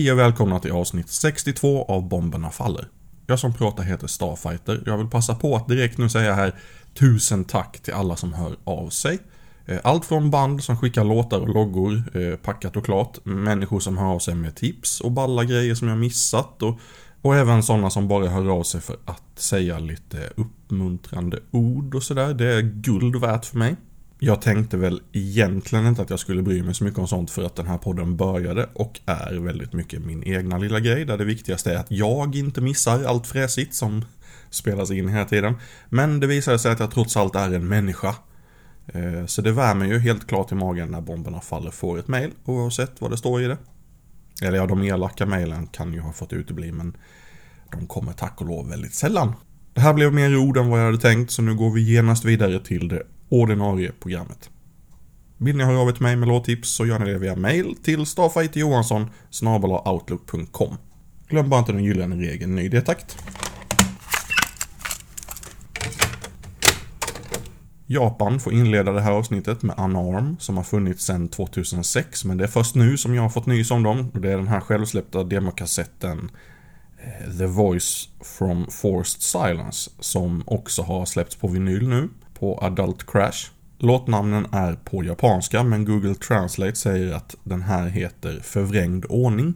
Hej och välkomna till avsnitt 62 av Bomberna Faller. Jag som pratar heter Starfighter. Jag vill passa på att direkt nu säga här tusen tack till alla som hör av sig. Eh, allt från band som skickar låtar och loggor, eh, packat och klart, människor som hör av sig med tips och balla grejer som jag missat och, och även sådana som bara hör av sig för att säga lite uppmuntrande ord och sådär. Det är guld värt för mig. Jag tänkte väl egentligen inte att jag skulle bry mig så mycket om sånt för att den här podden började och är väldigt mycket min egna lilla grej där det viktigaste är att jag inte missar allt fräsigt som spelas in hela tiden. Men det visade sig att jag trots allt är en människa. Eh, så det värmer ju helt klart i magen när bomberna faller får ett mail oavsett vad det står i det. Eller ja, de elaka mailen kan ju ha fått utebli men de kommer tack och lov väldigt sällan. Det här blev mer ord än vad jag hade tänkt så nu går vi genast vidare till det ordinarie programmet. Vill ni höra av er till mig med låttips så gör ni det via mail till starfighterjohansson outlook.com. Glöm bara inte den gyllene regeln ny detakt. Japan får inleda det här avsnittet med Unarm som har funnits sedan 2006 men det är först nu som jag har fått nys om dem och det är den här självsläppta demokassetten eh, The Voice from Forced Silence som också har släppts på vinyl nu på Adult Crash. Låtnamnen är på japanska men Google Translate säger att den här heter Förvrängd ordning.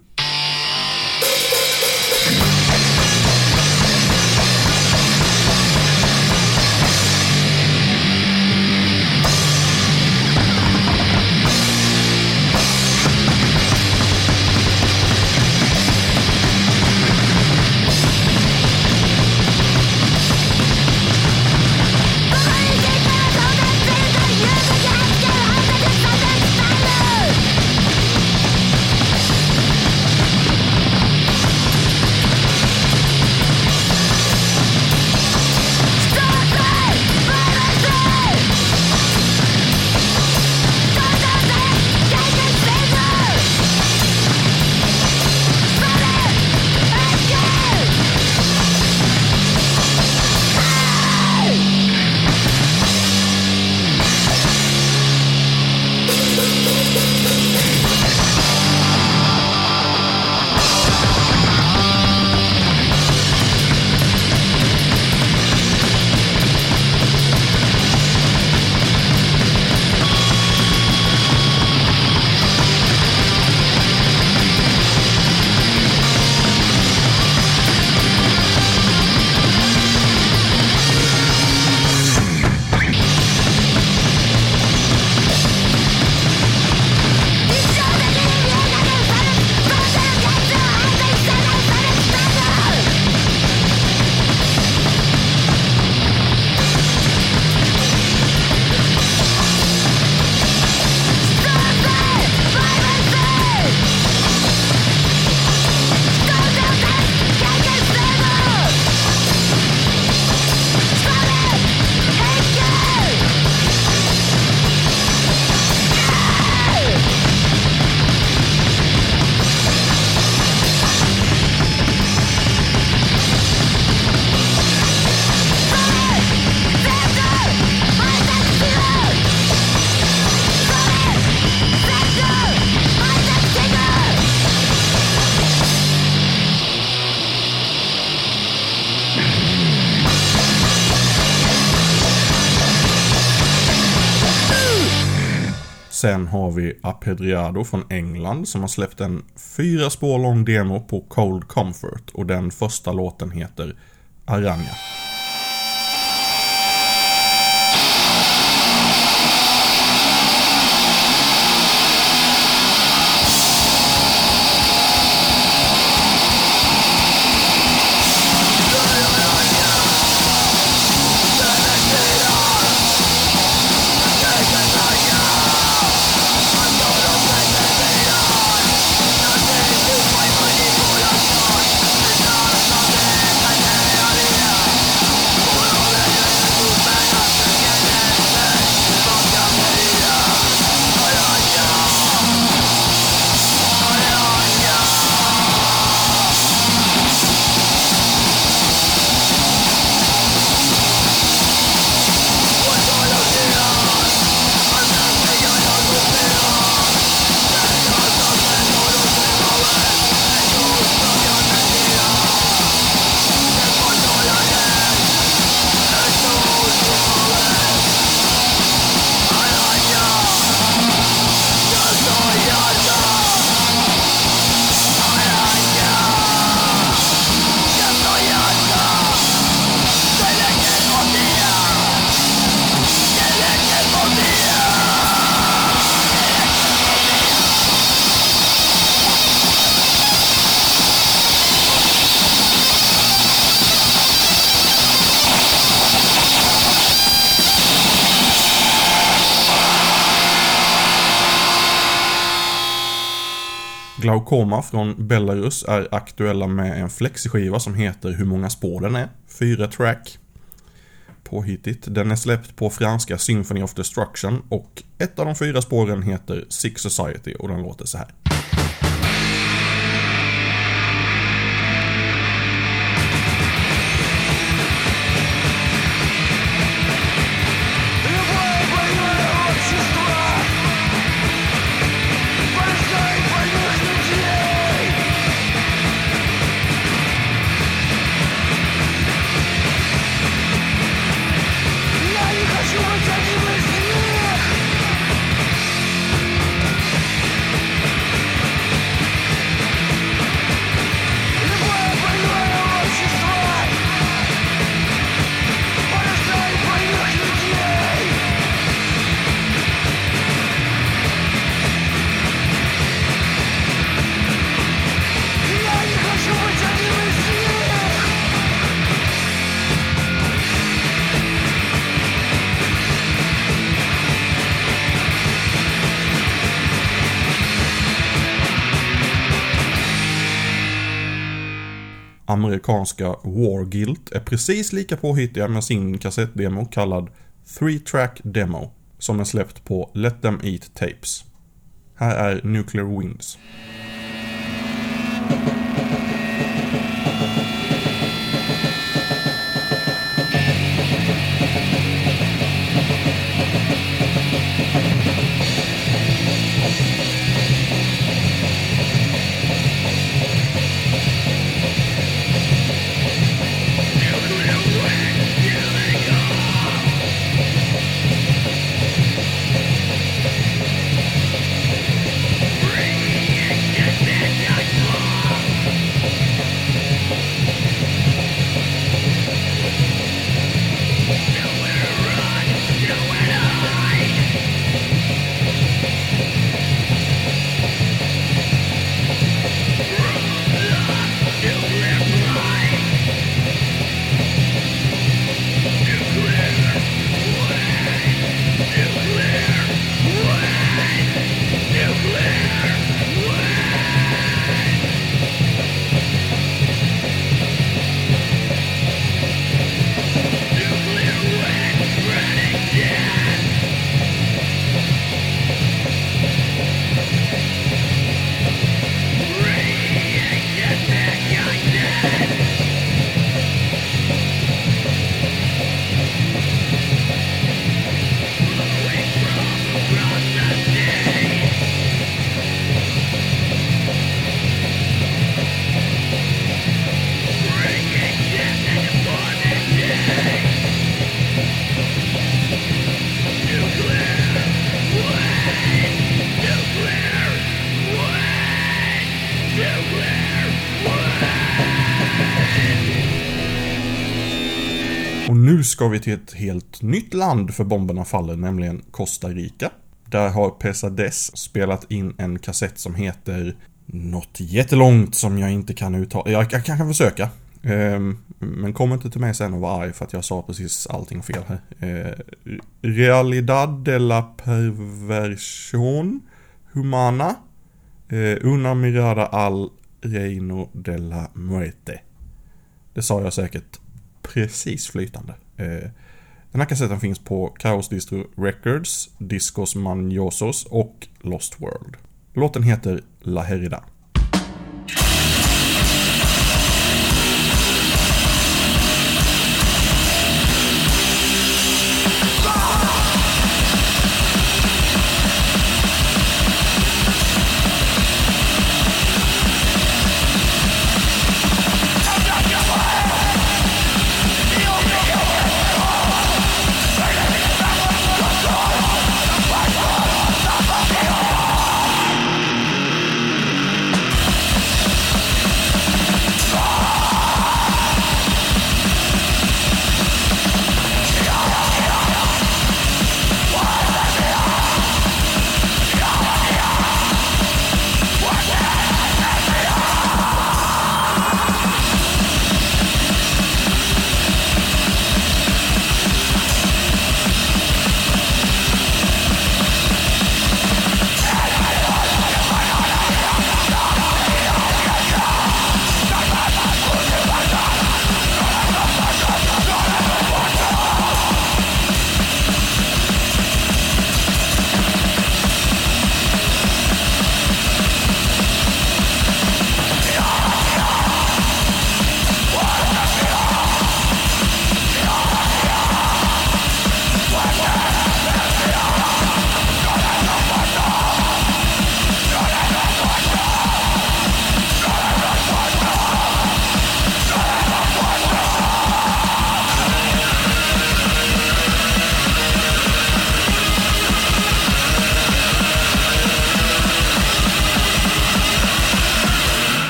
Sen har vi Apedriado från England som har släppt en fyra spår lång demo på Cold Comfort och den första låten heter Aranja. Glaukoma från Belarus är aktuella med en flexiskiva som heter Hur många spår den är? Fyra track. Påhittigt. Den är släppt på franska Symphony of Destruction och ett av de fyra spåren heter Sick Society och den låter så här. Amerikanska War Guilt är precis lika påhittiga med sin kassettdemo kallad 3 Track Demo, som är släppt på Let Them Eat Tapes. Här är Nuclear Winds. Ska vi till ett helt nytt land för bomberna faller, nämligen Costa Rica. Där har Pesades spelat in en kassett som heter något jättelångt som jag inte kan uttala. Jag, jag kan försöka. Ehm, men kom inte till mig sen och var arg för att jag sa precis allting fel här. Eh, Realidad de la perversion humana. Eh, Una mirada al reino de la muerte. Det sa jag säkert precis flytande. Eh, den här kassetten finns på Chaos Distro Records, Discos Maniosos och Lost World. Låten heter La Herida.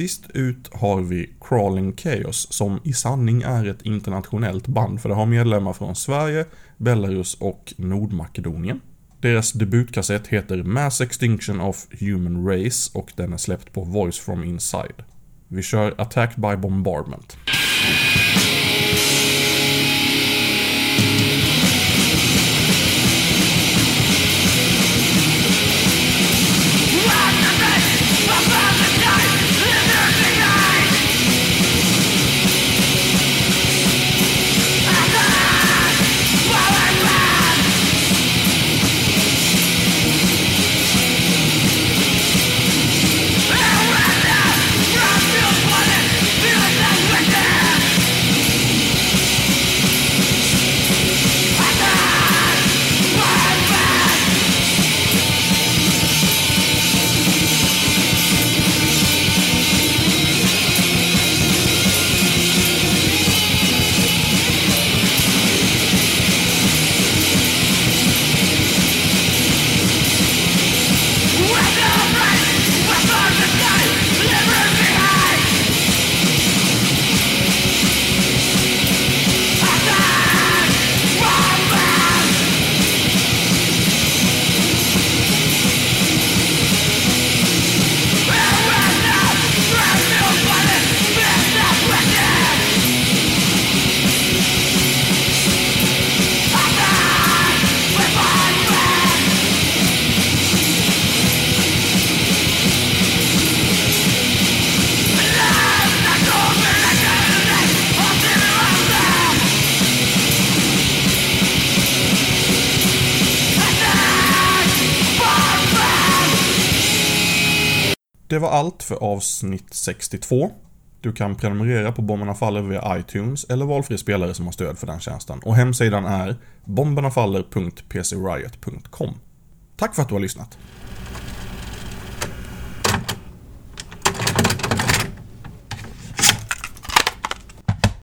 Sist ut har vi Crawling Chaos, som i sanning är ett internationellt band, för det har medlemmar från Sverige, Belarus och Nordmakedonien. Deras debutkassett heter Mass Extinction of Human Race och den är släppt på Voice from Inside. Vi kör Attacked by Bombardment. Det var allt för avsnitt 62. Du kan prenumerera på Bomberna Faller via iTunes eller valfri spelare som har stöd för den tjänsten. Och hemsidan är bombernafaller.pcriot.com. Tack för att du har lyssnat.